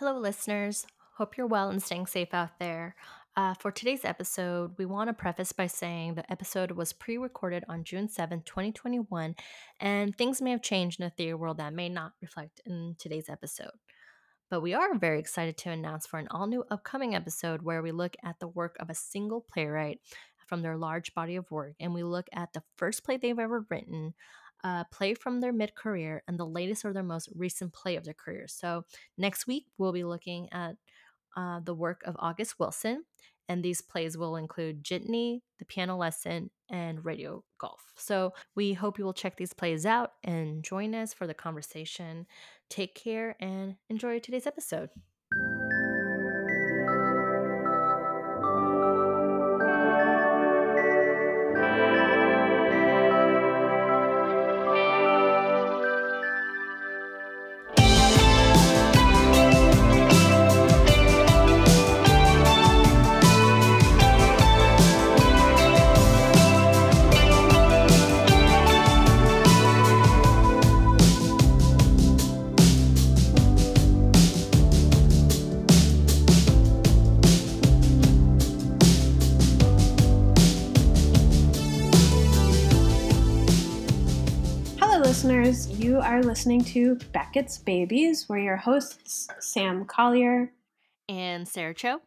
Hello, listeners. Hope you're well and staying safe out there. Uh, for today's episode, we want to preface by saying the episode was pre recorded on June 7th, 2021, and things may have changed in the theater world that may not reflect in today's episode. But we are very excited to announce for an all new upcoming episode where we look at the work of a single playwright from their large body of work and we look at the first play they've ever written, a play from their mid career, and the latest or their most recent play of their career. So next week, we'll be looking at uh, the work of August Wilson, and these plays will include Jitney, The Piano Lesson, and Radio Golf. So we hope you will check these plays out and join us for the conversation. Take care and enjoy today's episode. You are listening to Beckett's Babies. We're your hosts, Sam Collier. and Sarah Cho.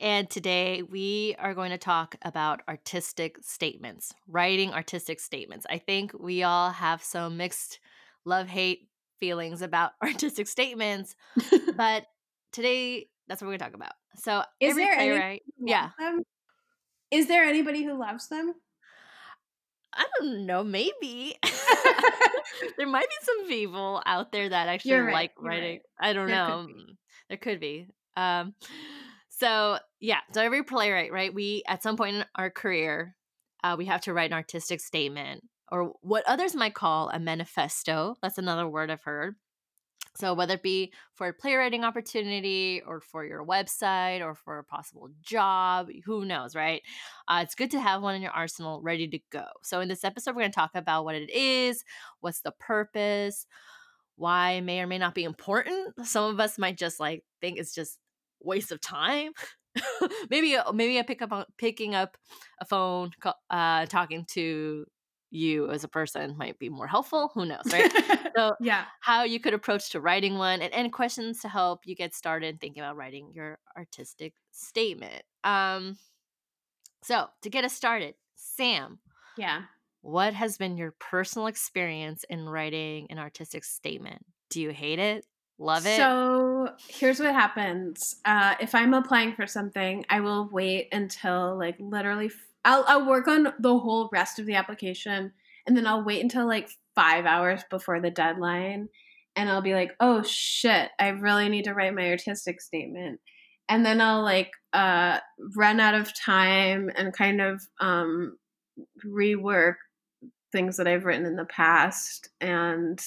And today we are going to talk about artistic statements, writing artistic statements. I think we all have some mixed love hate feelings about artistic statements, but today that's what we're going to talk about. So, Is there any- playwright, yeah, Them? Is there anybody who loves them? I don't know, maybe there might be some people out there that actually right, like writing. right. I don't There know. could. Mm, There could be. Um, so yeah, so every playwright, right? We at some point in our career, uh, we have to write an artistic statement or what others might call a manifesto. That's another word I've heard. So whether it be for a playwriting opportunity or for your website or for a possible job, who knows, right? Uh, it's good to have one in your arsenal ready to go. So in this episode, we're going to talk about what it is, what's the purpose, why may or may not be important. Some of us might just like think it's just waste of time. maybe maybe I pick up on picking up a phone, uh, talking to you as a person might be more helpful. Who knows, right? so yeah. how you could approach to writing one and, and questions to help you get started thinking about writing your artistic statement. Um, so to get us started, Sam, Yeah. what has been your personal experience in writing an artistic statement? Do you hate it? Love it? So here's what happens. Uh, if I'm applying for something, I will wait until like literally. I'll I'll work on the whole rest of the application, and then I'll wait until like five hours before the deadline, and I'll be like, oh shit, I really need to write my artistic statement, and then I'll like uh, run out of time and kind of um, rework things that I've written in the past and.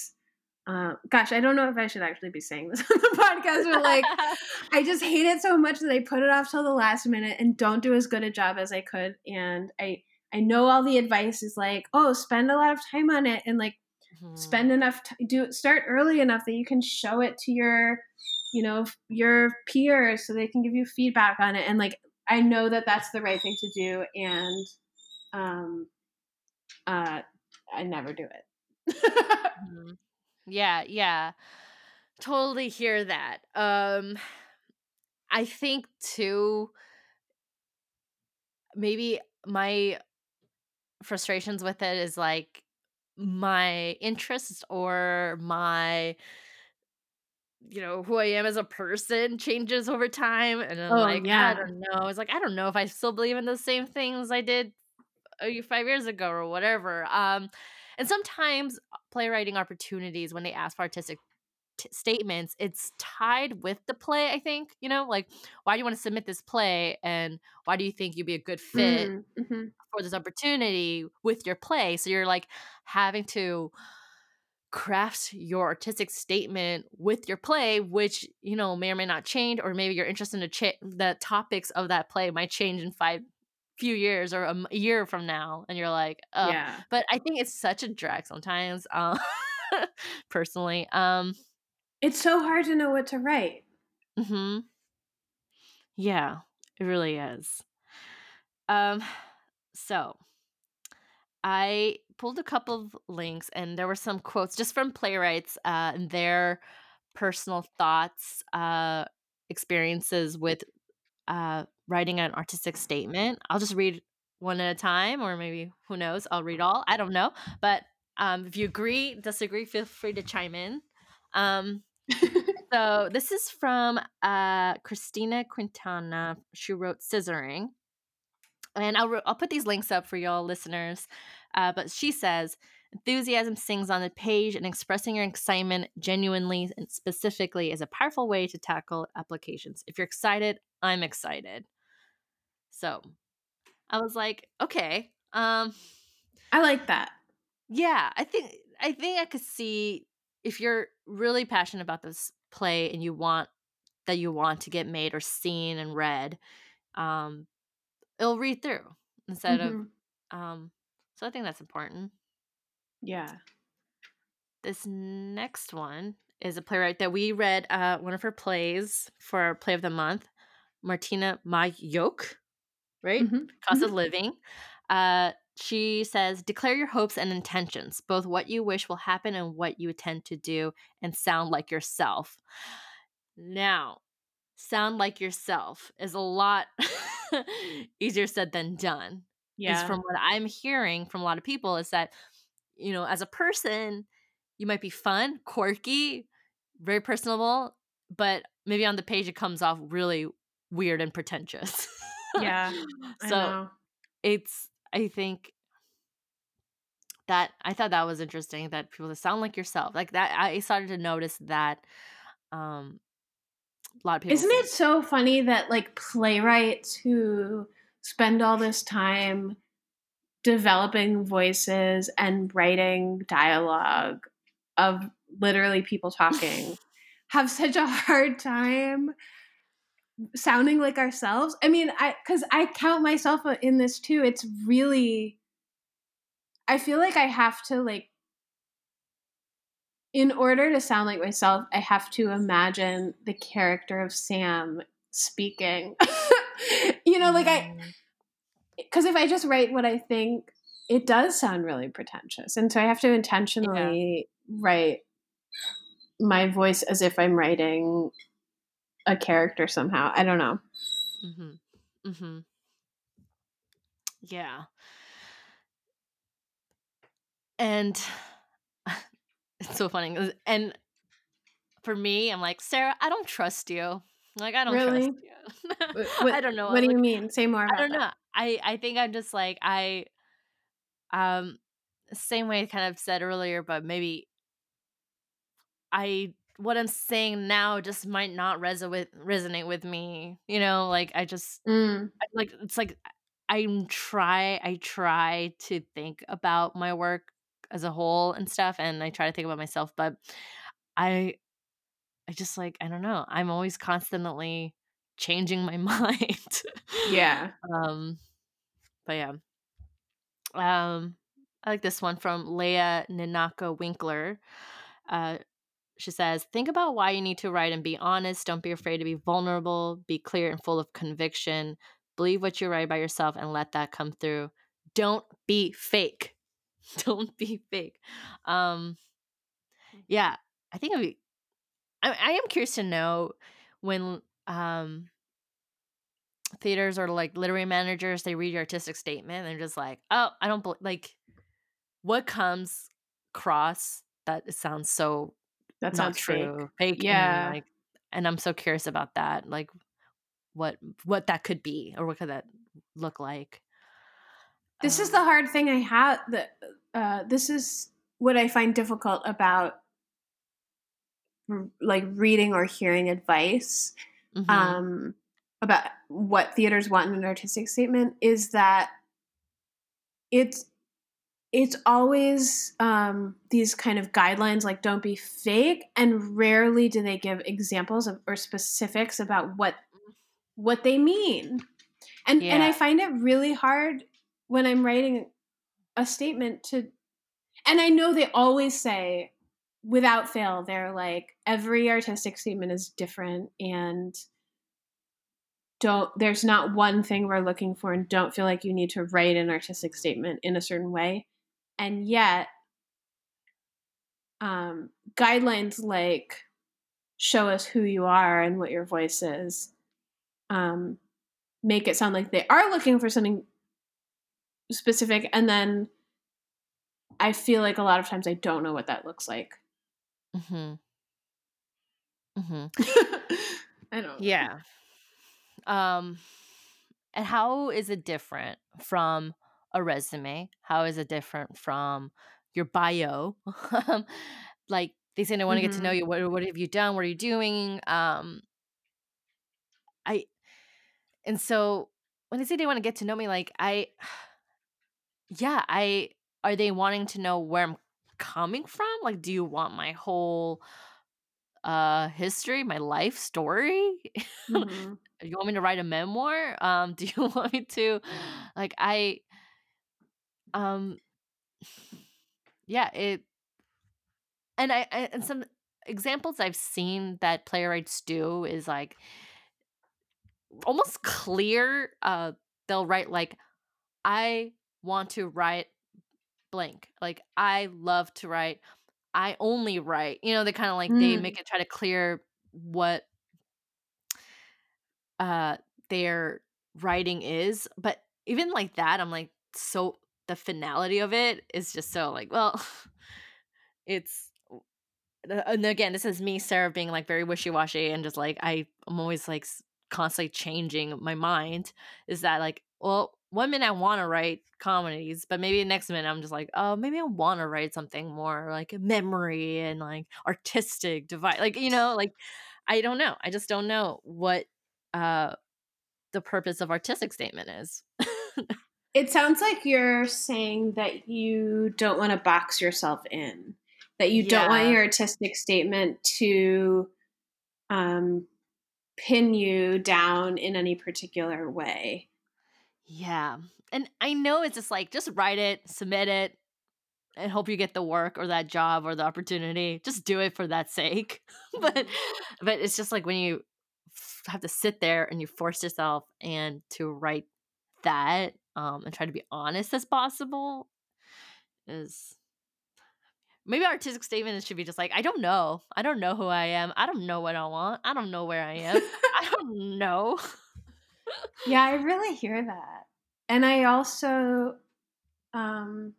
Uh, gosh, I don't know if I should actually be saying this on the podcast, but like, I just hate it so much that I put it off till the last minute and don't do as good a job as I could. And I, I know all the advice is like, oh, spend a lot of time on it and like Mhm. spend enough, t- do start early enough that you can show it to your, you know, your peers so they can give you feedback on it. And like, I know that that's the right thing to do, and um, uh, I never do it. Mhm. Yeah, yeah. Totally hear that. Um I think too maybe my frustrations with it is like my interests or my you know who I am as a person changes over time and I'm Oh, like I don't know. It's like I don't know if I still believe in the same things I did uh, 5 years ago or whatever. Um and sometimes playwriting opportunities when they ask for artistic t- statements it's tied with the play i think you know like why do you want to submit this play and why do you think you'd be a good fit Mm, mhm. for this opportunity with your play so you're like having to craft your artistic statement with your play which you know may or may not change or maybe you're interested in the, cha- the topics of that play might change in five few years or a year from now and you're like oh yeah. but i think it's such a drag sometimes um personally um It's so hard to know what to write. mm-hmm Yeah, it really is. Um, so I pulled a couple of links and there were some quotes just from playwrights, uh, and their personal thoughts, uh, experiences with, uh, writing an artistic statement. I'll just read one at a time, or maybe who knows, I'll read all, I don't know, but, um, if you agree, disagree, feel free to chime in. Um, so this is from, uh, Christina Quintana. She wrote Scissoring. And I'll, re- I'll put these links up for y'all listeners. Uh, but she says, enthusiasm sings on the page and expressing your excitement genuinely and specifically is a powerful way to tackle applications. If you're excited, I'm excited. So I was like, okay. Um, I like that. yeah, I think I think I could see if you're really passionate about this play and you want that you want to get made or seen and read, um, it'll read through instead of Mhm. um so I think that's important. Yeah. This next one is a playwright that we read uh one of her plays for our play of the month, Martyna Majok, right? Mhm. Cost Mhm. of Living. Uh she says, declare your hopes and intentions, both what you wish will happen and what you intend to do, and sound like yourself. Now, sound like yourself is a lot easier said than done. Is Yeah. from what I'm hearing from a lot of people is that, you know, as a person, you might be fun, quirky, very personable, but maybe on the page it comes off really weird and pretentious. Yeah. So it's I think that I thought that was interesting that people that sound like yourself. Like that I started to notice that um a lot of people Isn't say it so funny that like playwrights who spend all this time developing voices and writing dialogue of literally people talking have such a hard time sounding like ourselves? I mean, I cuz I count myself in this too. It's really I feel like I have to like in order to sound like myself, I have to imagine the character of Sam speaking. you know, like I, Mm, because if I just write what I think, it does sound really pretentious. And so I have to yeah. intentionally write my voice as if I'm writing a character somehow. I don't know. Mhm. Mhm. Yeah. And it's so funny. And for me, I'm like, Sarah, I don't trust you. Like, I don't trust Really? you. What, I don't know. what do you mean? Say more I don't that. know. I I think I'm just like I um same way I kind of said earlier, but maybe I what I'm saying now just might not resonate with resonate with me. You know, like I just Mm, I- like it's like I'm try I try to think about my work as a whole and stuff, and I try to think about myself, but I I just like I don't know. I'm always constantly changing my mind. yeah. um, but yeah. Um, I like this one from Leah Nanako Winkler. Uh, she says, Think about why you need to write and be honest. Don't be afraid to be vulnerable. Be clear and full of conviction. Believe what you write about yourself and let that come through. Don't be fake. Don't be fake. Um, yeah, I think be, I, I am curious to know when um theaters or like literary managers they read your artistic statement and they're just like, oh, I don't bel like what comes across that sounds so That not sounds fake. true, fake, and Yeah. like, and I'm so curious about that, like what what that could be or what could that look like. This is the Um, hard thing I have. That uh, this is what I find difficult about like reading or hearing advice mhm, um, about what theaters want in an artistic statement is that it's it's always um, these kind of guidelines like don't be fake and rarely do they give examples of, or specifics about what what they mean and and i find it really hard when i'm writing a statement to and i know they always say without fail, they're like every artistic statement is different and don't there's not one thing we're looking for and don't feel like you need to write an artistic statement in a certain way. And yet um, guidelines like show us who you are and what your voice is um, make it sound like they are looking for something specific and then i feel like a lot of times i don't know what that looks like Mm-hmm. Mm-hmm. i don't know. Yeah. Um, and how is it different from a resume? How is it different from your bio? Um, like they say they want to get to know Mhm. you. What what have you done? What are you doing? Um, I and so when they say they want to get to know me, like I, yeah, I are they wanting to know where I'm coming from? Like, do you want my whole uh history, my life story? Mhm. you want me to write a memoir? Um, do you want me to like I um yeah, it and I, I and some examples I've seen that playwrights do is like almost clear uh they'll write like I want to write blank. Like I love to write. I only write. You know, they kind of like they Mm. make it try to clear what uh their writing is but even like that i'm like so the finality of it is just so like well it's and again this is me sarah being like very wishy-washy and just like i i'm always like constantly changing my mind is that like well one minute i want to write comedies but maybe the next minute i'm just like oh maybe i want to write something more like memory and like artistic device like you know like i don't know i just don't know what uh the purpose of artistic statement is. it sounds like you're saying that you don't want to box yourself in that you don't want your artistic statement to um, pin you down in any particular way Yeah. And I know it's just like just write it, submit it, and hope you get the work or that job or the opportunity. Just do it for that sake. but Mhm. but it's just like when you f- have to sit there and you force yourself and to write that um and try to be honest as possible is maybe artistic statement should be just like I don't know. I don't know who I am. I don't know what I want. I don't know where I am. I don't know. Yeah, I really hear that. And I also um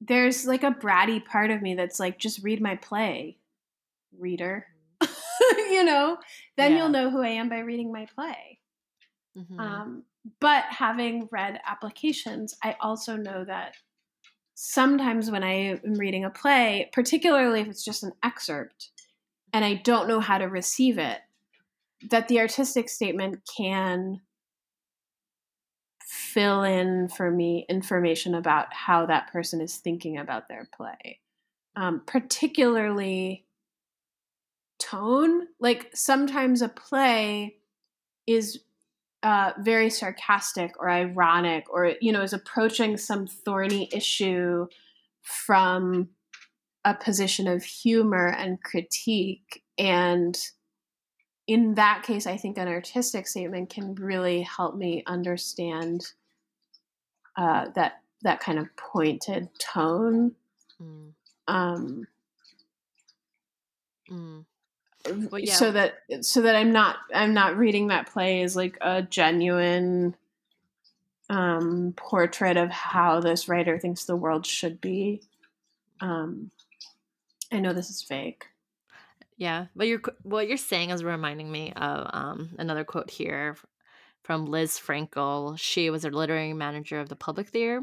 there's like a bratty part of me that's like just read my play, reader. you know, then you'll know who I am by reading my play. Mhm. Um but having read applications, I also know that sometimes when I am reading a play, particularly if it's just an excerpt and I don't know how to receive it, that the artistic statement can fill in for me information about how that person is thinking about their play. Um, particularly tone. Like sometimes a play is uh, very sarcastic or ironic or, you know, is approaching some thorny issue from a position of humor and critique. And in that case, I think an artistic statement can really help me understand uh, that that kind of pointed tone. Mm, Um, mm. Yeah, so that so that I'm not I'm not reading that play as like a genuine um, portrait of how this writer thinks the world should be. Um, I know this is fake. yeah. But you're what you're saying is reminding me of um another quote here from Liz Frankel. She was a literary manager of the Public Theater,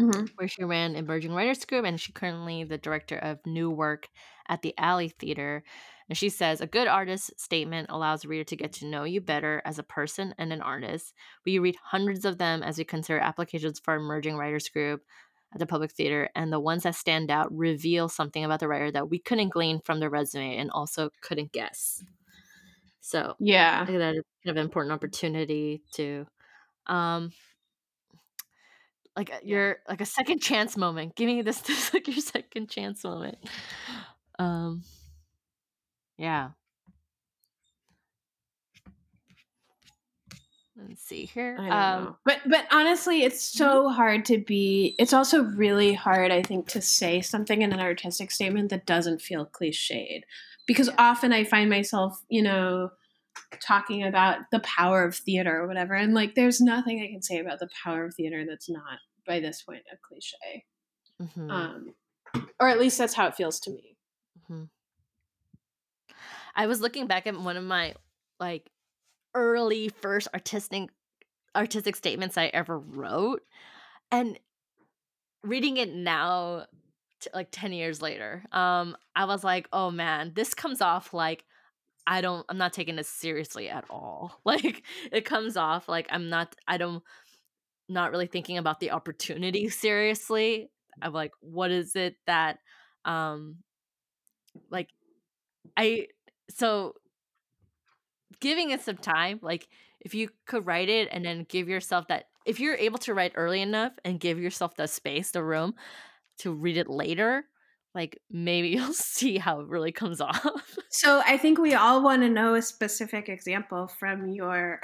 Mm-hmm. where she ran Emerging Writers Group, and she currently the director of new work at the Alley Theater. And she says a good artist statement allows the reader to get to know you better as a person and an artist. We read hundreds of them as we consider applications for Emerging Writers Group at the Public Theater, and the ones that stand out reveal something about the writer that we couldn't glean from their resume and also couldn't guess. So yeah, I think that is kind of an important opportunity to um like uh, Yeah. your like a second chance moment. Give me this, this like your second chance moment. Um, yeah. Let's see here. Um. But but honestly, it's so hard to be it's also really hard, I think, to say something in an artistic statement that doesn't feel cliched. Because Yeah. often I find myself, you know, talking about the power of theater or whatever. And like there's nothing I can say about the power of theater that's not by this point a cliche. mhm, Um or at least that's how it feels to me. mhm. I was looking back at one of my like early first artistic artistic statements I ever wrote, and reading it now, t- like ten years later, um, I was like, oh man, this comes off like I don't, I'm not taking this seriously at all. Like it comes off like I'm not, I don't, not really thinking about the opportunity seriously. I'm like, what is it that, um, like I so giving it some time, like if you could write it and then give yourself that if you're able to write early enough and give yourself the space, the room to read it later, like maybe you'll see how it really comes off. So I think we all want to know a specific example from your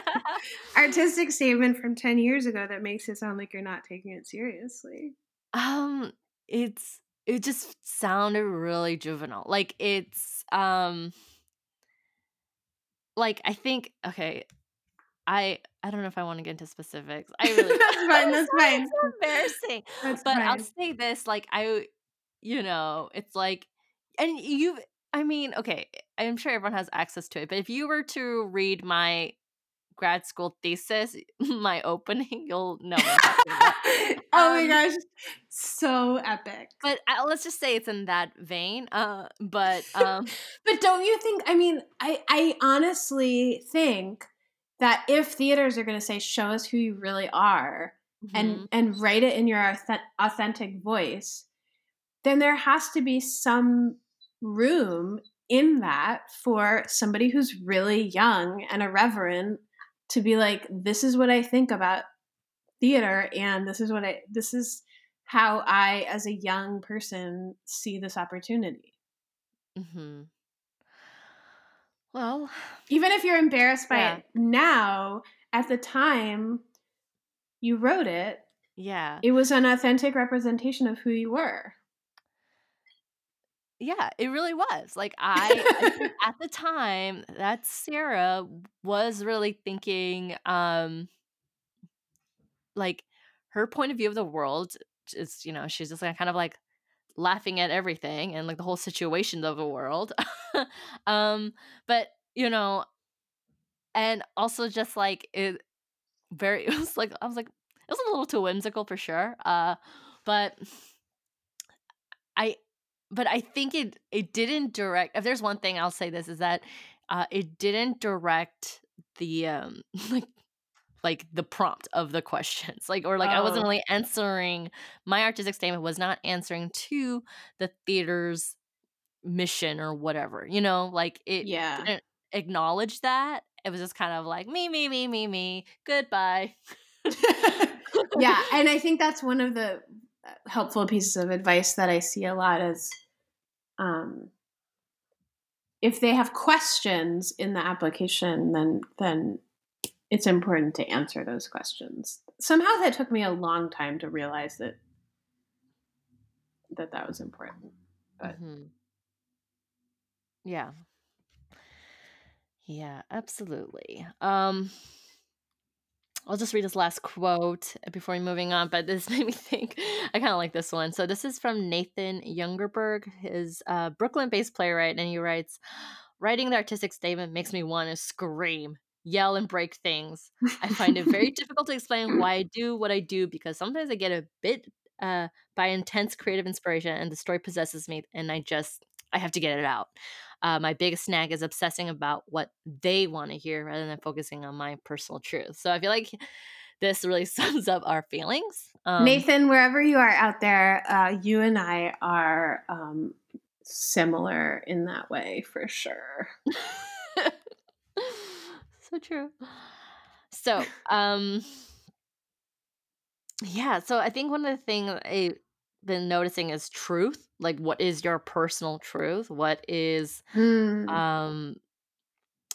artistic statement from 10 years ago that makes it sound like you're not taking it seriously. um it's it just sounded really juvenile. Like it's um like I think okay, I I don't know if I want to get into specifics. I really that's fine. That's fine. So embarrassing. That's But I'll say this, like I you know, it's like and you I mean, okay, I'm sure everyone has access to it, but if you were to read my grad school thesis, my opening, you'll know what I'm talking about. oh my Um, gosh. So epic. But uh, let's just say it's in that vein. Uh, but um, But don't you think I mean, I I honestly think that if theaters are going to say show us who you really are mhm, and and write it in your auth- authentic voice, then there has to be some room in that for somebody who's really young and irreverent to be like this is what I think about theater and this is what I this is how I as a young person see this opportunity. Mm-hmm. well, Even if you're embarrassed by Yeah. it now, at the time you wrote it, yeah, it was an authentic representation of who you were. Yeah, it really was. Like I, I at the time that Sarah was really thinking, um, like her point of view of the world is, you know, she's just like kind of like laughing at everything and like the whole situation of the world. um, but you know, and also just like it very it was like I was like it was a little too whimsical for sure. Uh but I but I think it it didn't direct if there's one thing I'll say this is that uh it didn't direct the um like like the prompt of the questions. Like or like I wasn't Oh. really answering my artistic statement was not answering to the theater's mission or whatever. You know, like it Yeah. didn't acknowledge that. It was just kind of like me, me, me, me, me. Goodbye. yeah, and I think that's one of the helpful pieces of advice that I see a lot is um, if they have questions in the application, then then it's important to answer those questions. Somehow that took me a long time to realize that that that was important. But- Mhm. Yeah. Yeah, absolutely. Um I'll just read this last quote before we moving on, but this made me think. I kind of like this one. So this is from Nathan Yungerberg, his uh, Brooklyn-based playwright, and he writes, "Writing the artistic statement makes me want to scream, yell, and break things. I find it very difficult to explain why I do what I do because sometimes I get a bit uh, by intense creative inspiration, and the story possesses me, and I just I have to get it out. Uh, my biggest snag is obsessing about what they want to hear rather than focusing on my personal truth. So I feel like this really sums up our feelings. Um, Nathan, wherever you are out there, uh, you and I are um, similar in that way for sure. so true. So, um, Yeah, so I think one of the things I've been noticing is truth. Like, what is your personal truth? What is, Mm. um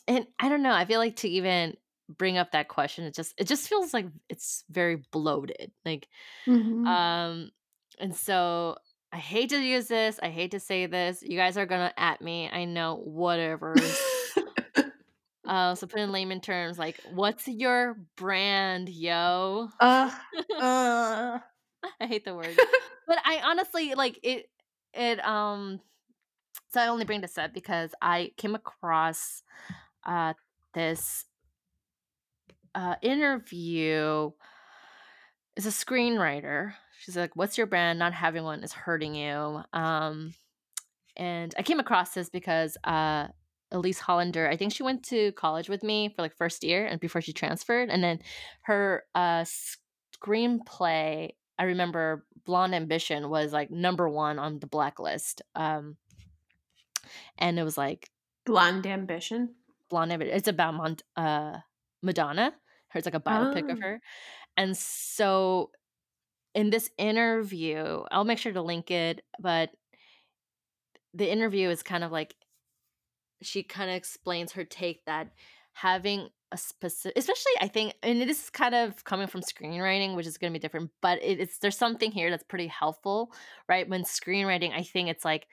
and I don't know, I feel like to even bring up that question, it just it just feels like it's very bloated. Like, Mhm. um, and so I hate to use this, I hate to say this, you guys are gonna at me, I know, whatever. Uh, so put in layman terms, like, what's your brand, yo? Ugh. Ugh. I hate the word. But I honestly like it it um so I only bring this up because I came across uh this uh interview is a screenwriter. She's like, "What's your brand? Not having one is hurting you." Um and I came across this because uh Elyse Hollander, I think she went to college with me for like first year and before she transferred and then her uh screenplay I remember Blonde Ambition was like number 1 on the blacklist. Um and it was like Blonde ambition. Blonde Ambition. It's about Mont- uh Madonna. It's like a biopic of Oh. her. And so in this interview, I'll make sure to link it, but the interview is kind of like she kind of explains her take that having a specific especially i think and this is kind of coming from screenwriting which is going to be different but it, it's there's something here that's pretty helpful right when screenwriting i think it's like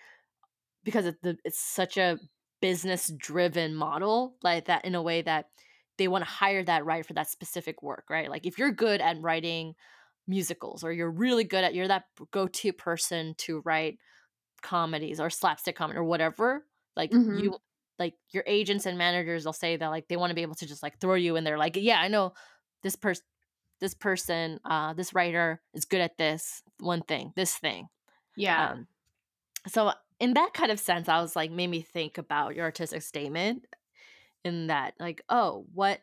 because it's, the, it's such a business driven model like that in a way that they want to hire that writer for that specific work right like if you're good at writing musicals or you're really good at you're that go-to person to write comedies or slapstick comedy or whatever, like Mhm. you like your agents and managers will say that like they want to be able to just like throw you in there like, yeah, I know this person this person, uh, this writer is good at this one thing, this thing. Yeah. Um, so in that kind of sense, I was like, made me think about your artistic statement in that, like, oh, what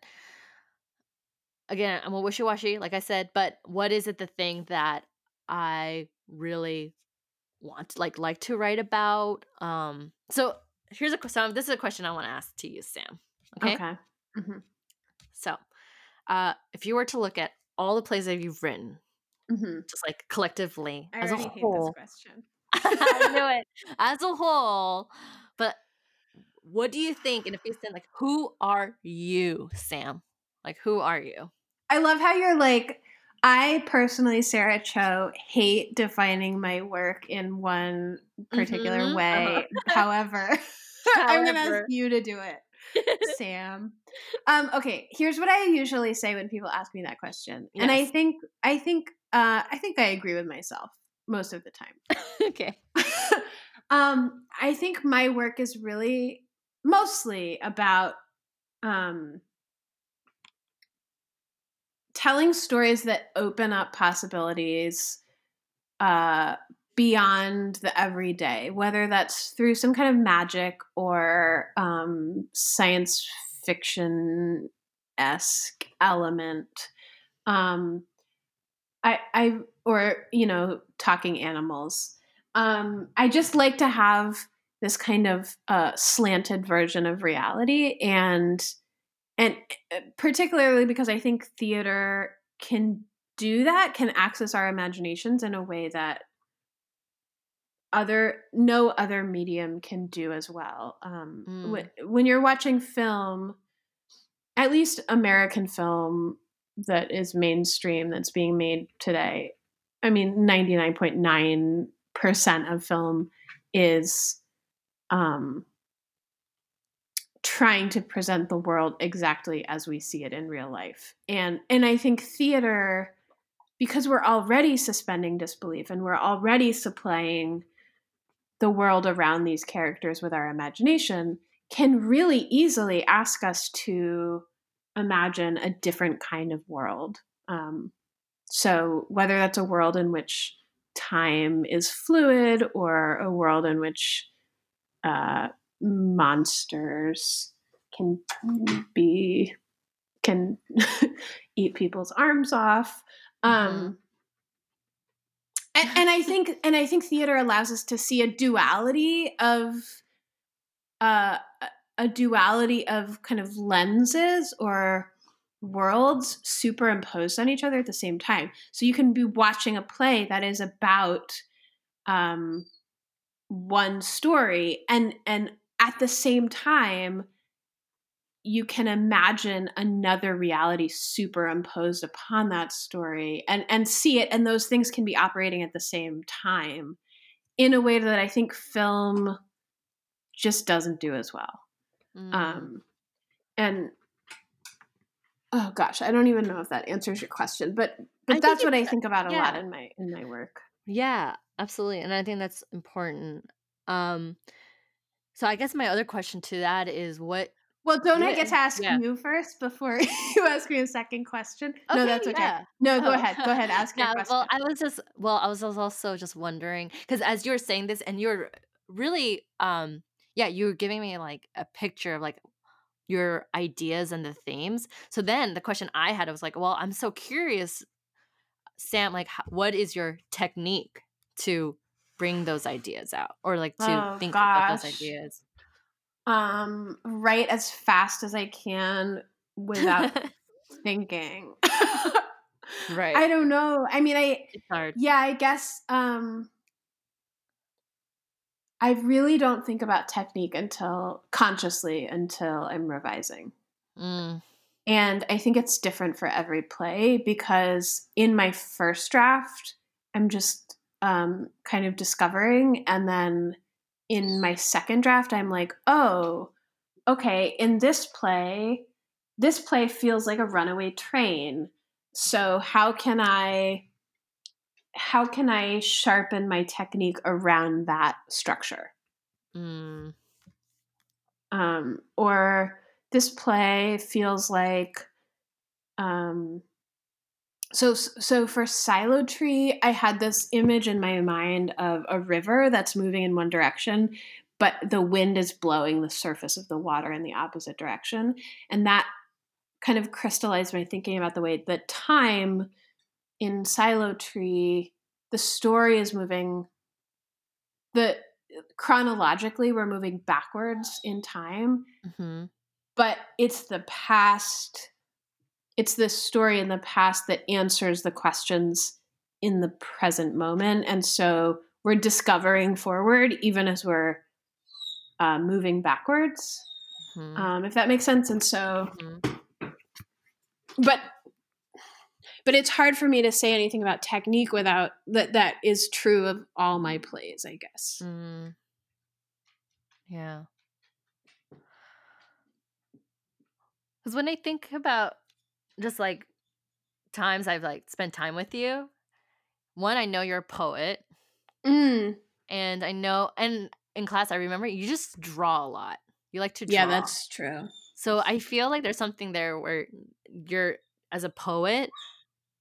again, I'm a wishy-washy, like I said, but what is it the thing that I really want like like to write about um so here's a ques- so this is a question i want to ask to you sam okay Okay. Mhm. so uh if you were to look at all the plays that you've written Mhm. just like collectively I as a already hate this whole question. i knew it as a whole but what do you think and if you said like who are you sam like who are you I love how you're like I personally, Sarah Cho, hate defining my work in one particular Mhm, way. However, I'm gonna ask you to do it. Sam. Um, okay, here's what I usually say when people ask me that question. And I think I think uh I think I agree with myself most of the time. okay um, I think my work is really mostly about um telling stories that open up possibilities uh beyond the everyday, whether that's through some kind of magic or um science fiction esque element. Um I I or you know talking animals. Um, I just like to have this kind of uh, slanted version of reality, and and uh, particularly because I think theater can do that, can access our imaginations in a way that other no other medium can do as well. Um, Mm, when, when you're watching film, at least American film that is mainstream that's being made today. I mean, 99.9% of film is um, trying to present the world exactly as we see it in real life. And and I think theater because we're already suspending disbelief and we're already supplying the world around these characters with our imagination can really easily ask us to imagine a different kind of world. Um, so, whether that's a world in which time is fluid or a world in which uh, monsters can be can eat people's arms off. Um, and, and I think and I think theater allows us to see a duality of uh, a duality of kind of lenses or worlds superimposed on each other at the same time. So you can be watching a play that is about um, one story, and and at the same time, you can imagine another reality superimposed upon that story, and and see it, and those things can be operating at the same time in a way that I think film just doesn't do as well. Mm. Um, and oh gosh, I don't even know if that answers your question, but but I that's what I think about a yeah. lot in my in my work. Yeah, absolutely, and I think that's important. Um, so I guess my other question to that is what. Well, don't what, I get to ask yeah. you first before you ask me a second question? Okay, no, that's okay. Yeah. No, go oh. ahead. Go ahead. Ask yeah, your question. Well, I was just well, I was also just wondering because as you were saying this, and you're really, um, yeah, you were giving me like a picture of like your ideas and the themes. So then the question I had was like, well, I'm so curious, Sam, like, what is your technique to bring those ideas out or like to oh, think gosh. about those ideas? Um, write as fast as I can without thinking. right. I don't know. I mean, I, it's hard. yeah, I guess, um, I really don't think about technique until consciously until I'm revising. Mm. And I think it's different for every play because in my first draft, I'm just um, kind of discovering. And then in my second draft, I'm like, oh, okay, in this play, this play feels like a runaway train. So how can I how can I sharpen my technique around that structure? Mm. Um, or this play feels like um, so so for silo tree i had this image in my mind of a river that's moving in one direction but the wind is blowing the surface of the water in the opposite direction and that kind of crystallized my thinking about the way that time in Silo Tree, the story is moving the chronologically we're moving backwards in time. Mm-hmm. But it's the past it's this story in the past that answers the questions in the present moment and so we're discovering forward even as we're uh, moving backwards mm-hmm. um, if that makes sense and so mm-hmm. but but it's hard for me to say anything about technique without that that is true of all my plays i guess mm. yeah because when i think about just like times i've like spent time with you. One i know you're a poet. Mm. and i know and in class i remember you just draw a lot. You like to draw. yeah that's true. So i feel like there's something there where you're as a poet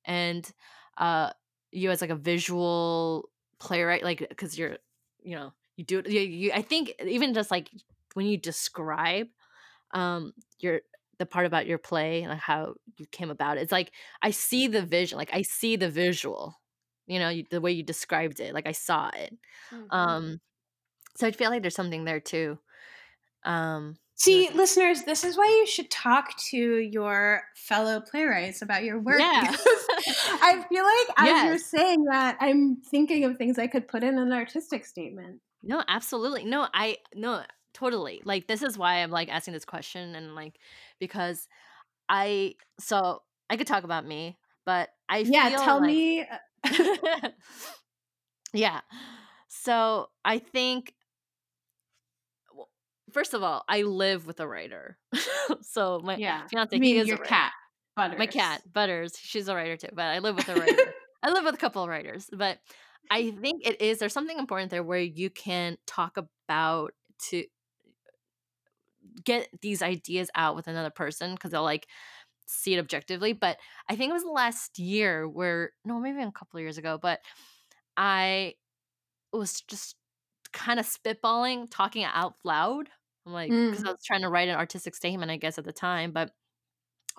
and uh you as like a visual playwright like because you're you know you do it you, you i think even just like when you describe um your the part about your play and how you came about it it's like i see the vision like i see the visual you know you, the way you described it like i saw it mm-hmm. um so i feel like there's something there too um See, listeners, this is why you should talk to your fellow playwrights about your work. Yeah. I feel like as yes. you're saying that, I'm thinking of things I could put in an artistic statement. No, absolutely. No, I no, totally. Like this is why I'm like asking this question and like because I so I could talk about me, but I Yeah, tell like, me uh, Yeah. So, I think first of all, I live with a writer. so my yeah. fiance, you mean your cat, Butters. My cat, Butters, she's a writer too. But I live with a writer. I live with a couple of writers. But I think it is there's something important there where you can talk about to get these ideas out with another person because they'll like see it objectively. But I think it was last year where no, maybe a couple of years ago, but I was just kind of spitballing, talking out loud I'm like, because mm. I was trying to write an artistic statement, I guess, at the time, but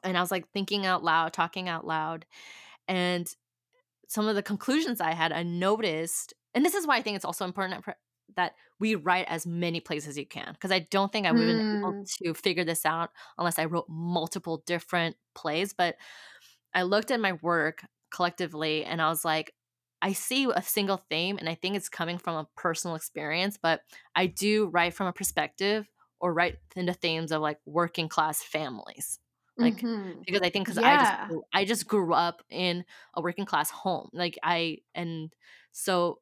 and I was like thinking out loud, talking out loud, and some of the conclusions I had, I noticed, and this is why I think it's also important that we write as many places as you can because I don't think I would have been able Mm. to figure this out unless I wrote multiple different plays. But I looked at my work collectively and I was like, I see a single theme and I think it's coming from a personal experience, but I do write from a perspective or write into themes of like working class families. Like Mhm. because I think because I just I just grew up in a working class home. Like I and so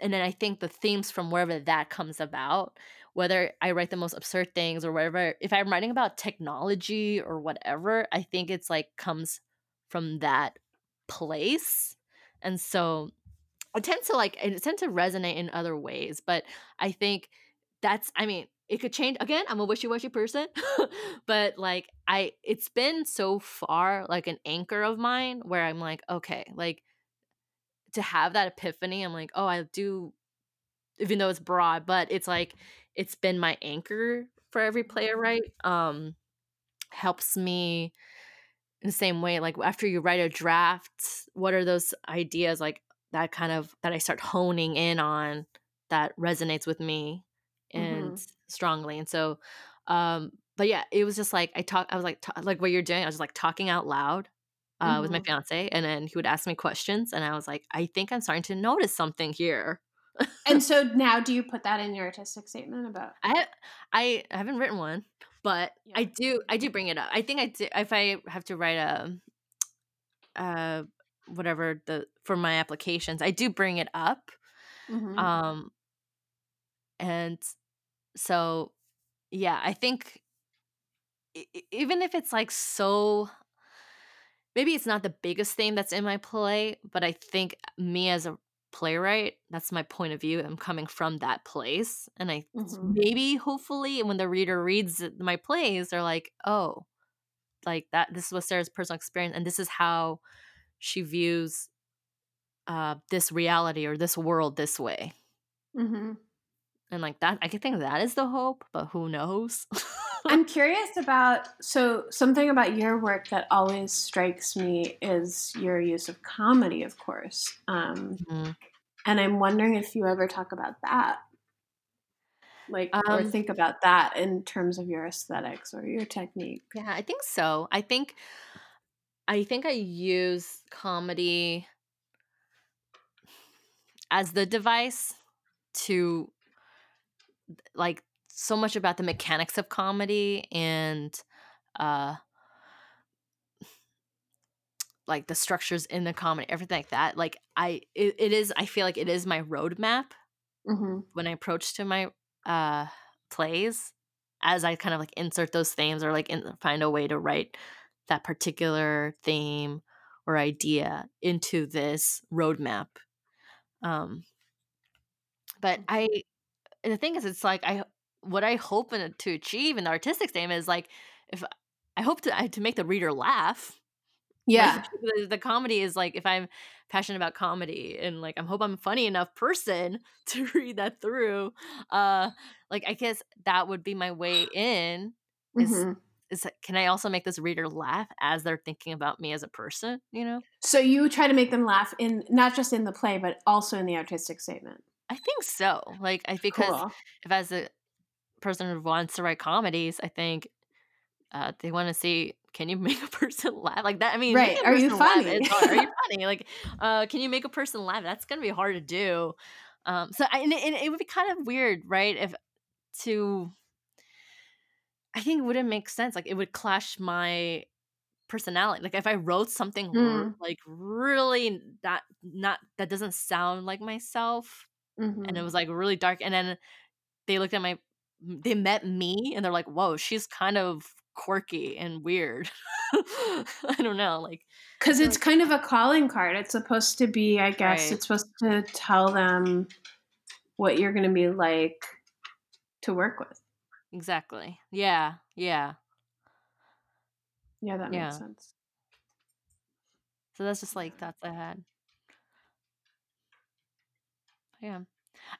and then I think the themes from wherever that comes about, whether I write the most absurd things or whatever, if I'm writing about technology or whatever, I think it's like comes from that place. And so it tends to like it tends to resonate in other ways, but I think that's I mean, it could change again, I'm a wishy-washy person, but like I it's been so far like an anchor of mine where I'm like, okay, like to have that epiphany, I'm like, oh, I do even though it's broad, but it's like it's been my anchor for every play I write. Um, helps me in the same way. Like after you write a draft, what are those ideas like that kind of that I start honing in on that resonates with me and Mhm. strongly. And so, um, but yeah, it was just like I talk. I was like ta- like what you're doing. I was just like talking out loud. Uh, with my Mhm. fiance, and then he would ask me questions, and I was like, I think I'm starting to notice something here. And so now do you put that in your artistic statement about I I haven't written one, but Yeah. I do I do bring it up. I think I do if I have to write a uh whatever the for my applications, I do bring it up. Mhm. Um and so yeah, I think even if it's like so maybe it's not the biggest thing that's in my play, but I think me as a playwright, that's my point of view. I'm coming from that place. And I Mhm. maybe hopefully when the reader reads my plays, they're like, oh, like that this was Sarah's personal experience and this is how she views uh this reality or this world this way. Mhm. And like that I can think that is the hope, but who knows? I'm curious about so something about your work that always strikes me is your use of comedy, of course. Um, Mhm. and I'm wondering if you ever talk about that, like, or Um think about that in terms of your aesthetics or your technique. yeah, I think so. I think I think I use comedy as the device to like so much about the mechanics of comedy and uh like the structures in the comedy everything like that like i it, it is i feel like it is my roadmap hmm when i approach to my uh plays as i kind of like insert those themes or like in, find a way to write that particular theme or idea into this roadmap um but i the thing is it's like i what i hope in, to achieve in the artistic statement is like if i hope to I, to make the reader laugh like Yeah, the, the comedy is like if i'm passionate about comedy and like i hope i'm a funny enough person to read that through uh like i guess that would be my way in is hmm is can i also make this reader laugh as they're thinking about me as a person you know So you try to make them laugh in not just in the play, but also in the artistic statement. i think so like i because Cool. if as a person who wants to write comedies i think uh, they want to see can you make a person laugh like that? I mean, Right. Are you funny? hard. Are you funny? Like, uh, can you make a person laugh? That's gonna be hard to do. Um, so I, and, it, and it would be kind of weird, right? If to, I think it wouldn't make sense. Like, it would clash my personality. Like, if I wrote something Mm. like really that not that doesn't sound like myself, and it hmm was like really dark, and then they looked at my they met me and they're like, "Whoa, she's kind of quirky and weird." I don't know, like Because it's kind of a calling card. It's supposed to be, I guess, right. it's supposed to tell them what you're going to be like to work with. Exactly. Yeah. Yeah. Yeah, that makes sense. So that's just like thoughts I had. Yeah.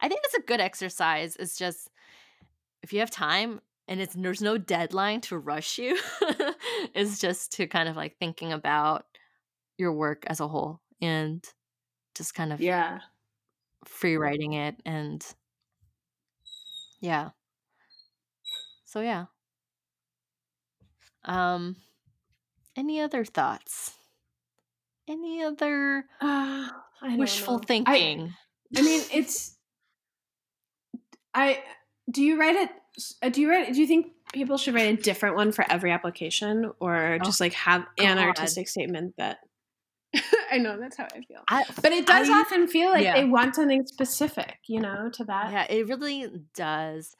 I think that's a good exercise. It's just if you have time and it's there's no deadline to rush you, it's just to kind of like thinking about your work as a whole and just kind of Yeah. free writing it and Yeah. So yeah. Um any other thoughts? Any other Uh, wishful know. I thinking? I mean, it's I do you write it uh, do you write do you think people should write a different one for every application or Oh, just like have an God. artistic statement that I know that's how I feel. I But it does I- often feel like yeah. they want something specific, you know, to that. Yeah, it really does.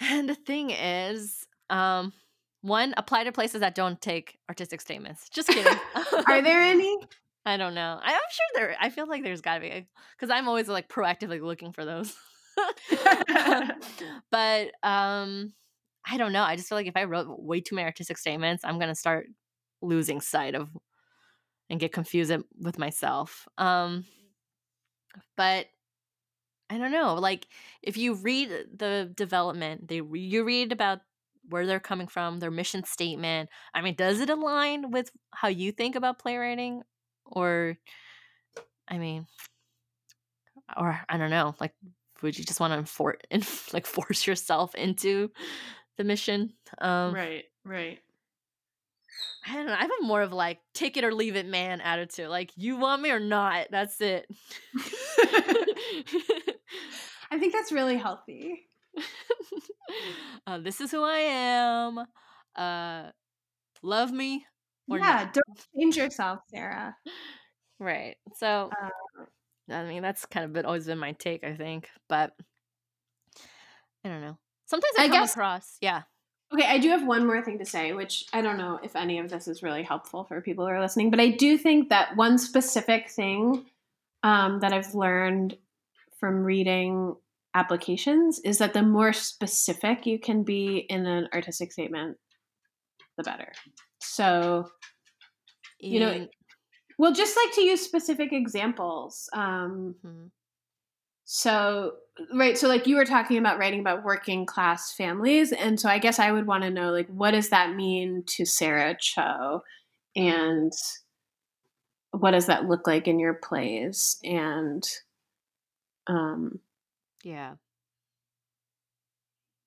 And the thing is, um, one, apply to places that don't take artistic statements. Just kidding. Are there any? I don't know. I, I'm sure there. I feel like there's got to be because I'm always like proactively looking for those. but um, I don't know. I just feel like if I wrote way too many artistic statements, I'm gonna start losing sight of and get confused with myself. Um, but I don't know. Like if you read the development, they you read about where they're coming from, their mission statement. I mean, does it align with how you think about playwriting, or I mean, or I don't know. Like, would you just want to enfor- enf- like force yourself into the mission? Um, right, right. I don't know. I have a more of like take it or leave it man attitude. Like you want me or not, that's it. I think that's really healthy. uh, this is who I am. Uh, love me or yeah, not. don't change yourself, Sarah. Right. So, Uh, I mean, that's kind of been always been my take, I think. But I don't know. Sometimes I, I come guess- across, yeah. Okay, I do have one more thing to say, which I don't know if any of this is really helpful for people who are listening, but I do think that one specific thing um, that I've learned from reading applications is that the more specific you can be in an artistic statement, the better. So, You know, well, just like to use specific examples. Um, Mhm. So, right. So, like you were talking about writing about working class families. And so, I guess I would want to know, like, what does that mean to Sarah Cho? And what does that look like in your plays? And, um, yeah.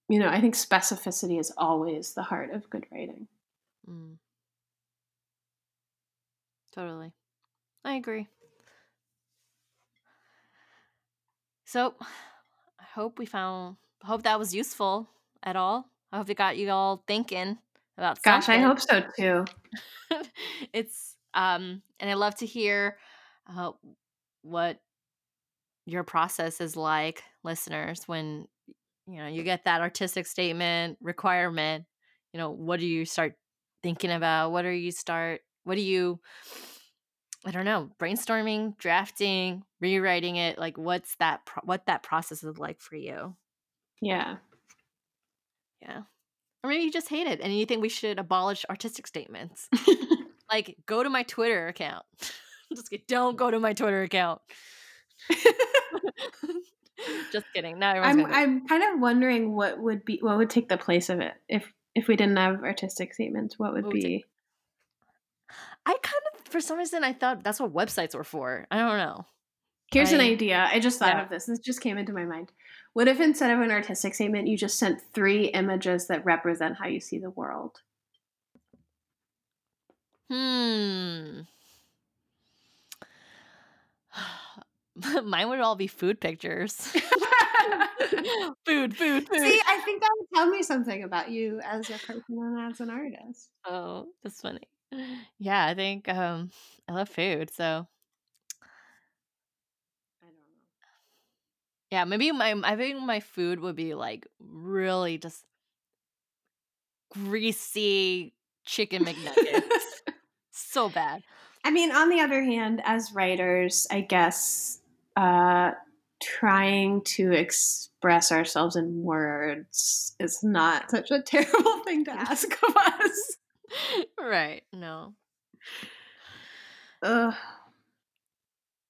you know, I think specificity is always the heart of good writing. Mm. Totally. I agree. So, I hope we found hope that was useful at all. I hope it got you all thinking about Gosh, I hope so too. it's um and I love to hear uh what your process is like, listeners, when you know you get that artistic statement requirement, you know, what do you start thinking about? What do you start what do you I don't know, brainstorming, drafting, rewriting it, like what's that pro- what that process is like for you? Yeah. Yeah. Or maybe you just hate it and you think we should abolish artistic statements. like go to my Twitter account. just kidding. Don't go to my Twitter account. just kidding. Now I'm I'm kind of wondering what would be what would take the place of it if if we didn't have artistic statements. What would What would be? I kind for some reason I thought that's what websites were for. I don't know. Here's an idea. I just thought Yeah. of this. This just came into my mind. What if instead of an artistic statement, you just sent three images that represent how you see the world? Hmm. Mine would all be food pictures. food, food, food. See, I think that would tell me something about you as a person and as an artist. Oh, that's funny. Yeah, I think um I love food, so I don't know. yeah, maybe my I think my food would be like really just greasy chicken McNuggets. so bad. I mean, on the other hand, as writers, I guess uh, trying to express ourselves in words is not such a terrible thing to ask of us. right. No. Ugh.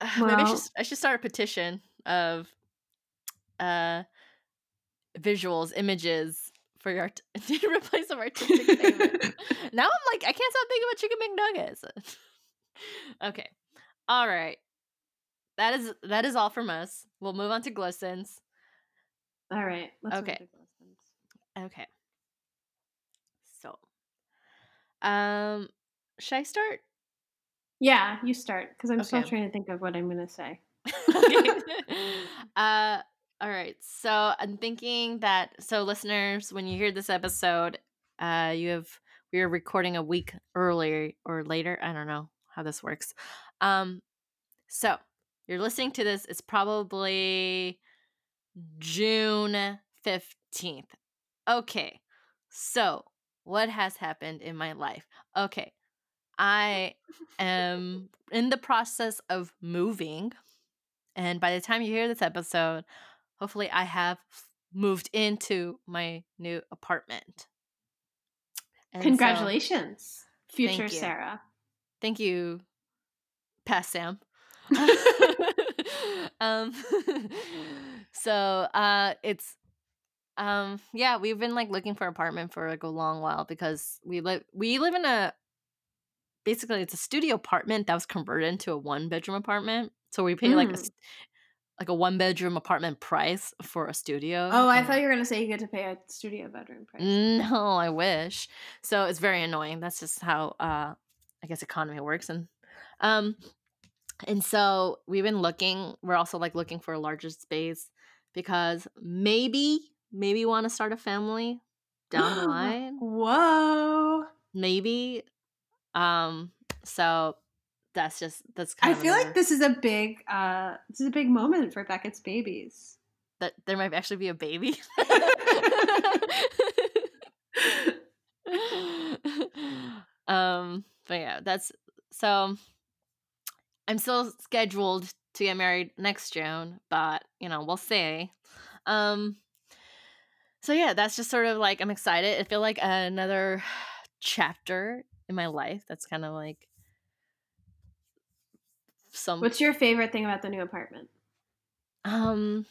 Maybe I should, I should start a petition of uh visuals, images for your art- to replace some artistic statement. now I'm like, I can't stop thinking about chicken McNuggets. okay. All right. That is that is all from us. We'll move on to glistens. All right. Let's Okay. okay. listens. Okay. So, um, should I start? Yeah, you start because I'm still trying to think of what I'm going to say. okay. uh, all right. So I'm thinking that so listeners, when you hear this episode, uh, you have we are recording a week earlier or later. I don't know how this works. Um, so you're listening to this. It's probably June fifteenth. Okay. So what has happened in my life? Okay. I am in the process of moving. And by the time you hear this episode, hopefully I have moved into my new apartment. And so- Congratulations, future Thank. Sarah. thank you, past Sam. um so uh it's um yeah we've been like looking for an apartment for like a long while because we live we live in a basically it's a studio apartment that was converted into a one bedroom apartment so we pay like a Mm. like a one bedroom apartment price for a studio Oh, I thought you were going to say you get to pay a studio bedroom price. no, I wish. So it's very annoying. That's just how uh I guess economy works and um and so we've been looking we're also like looking for a larger space because maybe maybe want to start a family down the line. Whoa. Maybe um so that's just that's kind I of feel like this is a big uh this is a big moment for Beckett's babies. that there might actually be a baby. um, but yeah, that's so. I'm still scheduled to get married next June, but you know we'll see. Um, so yeah, that's just sort of like I'm excited. I feel like another chapter in my life. That's kind of like some What's your favorite thing about the new apartment? um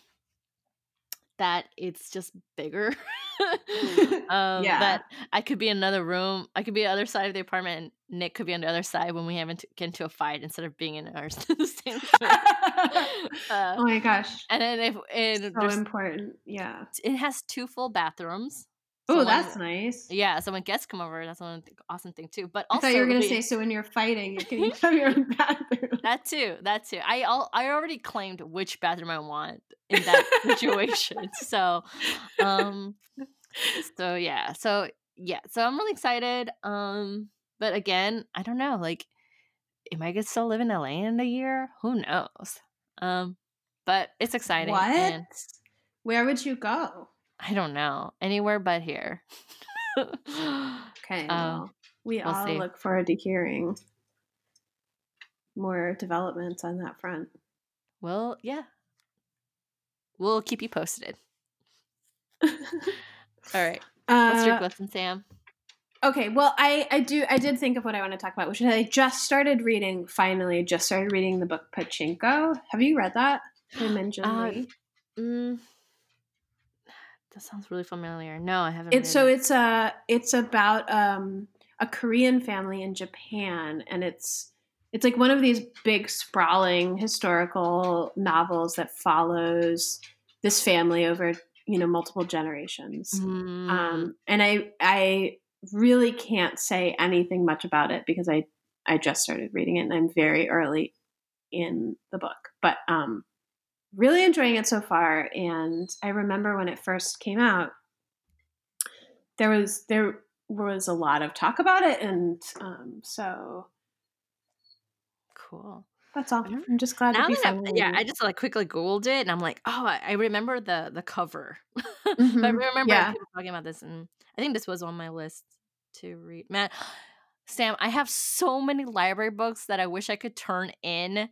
that it's just bigger um Yeah. that i could be in another room i could be the other side of the apartment and nick could be on the other side when we haven't get into a fight instead of being in our the same space. uh, oh my gosh. and then if and So important. Yeah. it has two full bathrooms Oh, that's nice. yeah so when guests come over that's one awesome thing too but also, I thought you were gonna we- say so when you're fighting, you can each have your own bathroom. That too. That too. I al- I already claimed which bathroom I want in that situation. so, um, so yeah. So yeah. So I'm really excited. Um, but again, I don't know. Like, am I gonna still live in LA in a year? Who knows? Um, but it's exciting. What? Where would you go? I don't know. Anywhere but here. Okay. Um, well, we we'll all see. look forward to hearing more developments on that front. well, yeah. We'll keep you posted. All right. What's your Uh, question, Sam? Okay, well, I, I do I did think of what I want to talk about, which is I just started reading. Finally, just started reading the book Pachinko. Have you read that? By Min Jin Uh, Mm, that sounds really familiar. No, I haven't. It's read so it. it's a it's about um, a Korean family in Japan, and it's it's like one of these big sprawling historical novels that follows this family over you know multiple generations. Mm, um, and I I really can't say anything much about it because I I just started reading it and I'm very early in the book, but um, really enjoying it so far. And I remember when it first came out, there was there was a lot of talk about it, and um, so cool. that's all. I'm just glad Now to be that I've- yeah, I just like quickly googled it, and I'm like, oh, I, I remember the the cover. but I remember yeah. people talking about this, and I think this was on my list to read. Man, Sam, I have so many library books that I wish I could turn in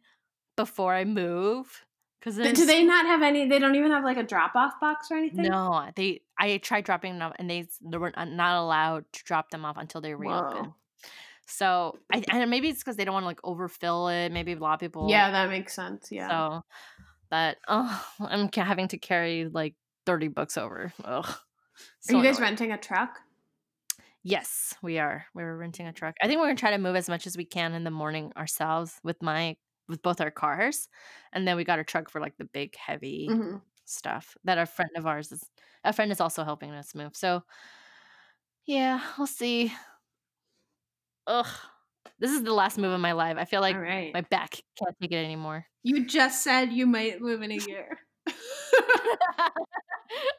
before I move. Because do they not have any? They don't even have like a drop off box or anything. No, they. I tried dropping them off, and they, they were uh, not allowed to drop them off until they reopen. Whoa. So, I, and maybe it's because they don't want to like overfill it. Maybe a lot of people. Yeah, that makes sense. Yeah. So, but oh, I'm having to carry like 30 books over. Ugh. Are So you guys annoying. renting a truck? Yes, we are. We're renting a truck. I think we're gonna try to move as much as we can in the morning ourselves with my with both our cars, and then we got a truck for like the big heavy Mhm. stuff that a friend of ours is a friend is also helping us move. So yeah, we'll see. Ugh. This is the last move of my life. I feel like right. my back can't take it anymore. You just said you might move in a year.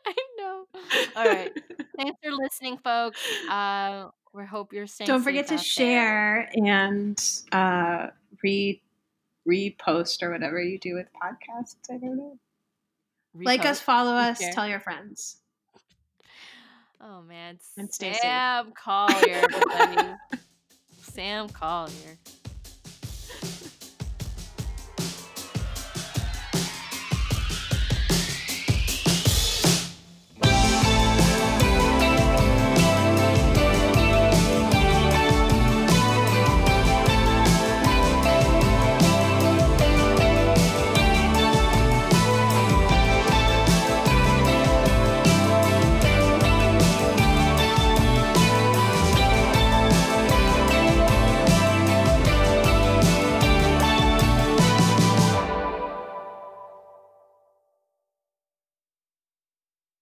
I know. All right. Thanks for listening, folks. Uh, we hope you're staying. Don't forget to out there. share and uh, re repost or whatever you do with podcasts. I don't know. Like us, follow us, share. tell your friends. Oh man, And stay safe. Sam Collier, everybody. Sam Collier.